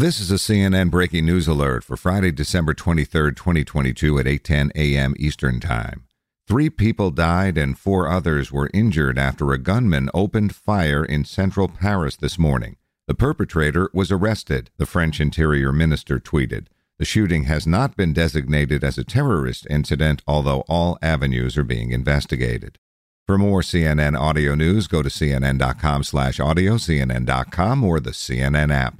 This is a CNN breaking news alert for Friday, December 23, 2022 at 8:10 a.m. Eastern Time. 3 people died and 4 others were injured after a gunman opened fire in central Paris this morning. The perpetrator was arrested, the French Interior Minister tweeted. The shooting has not been designated as a terrorist incident, although all avenues are being investigated. For more CNN audio news, go to cnn.com/audio, cnn.com, or the CNN app.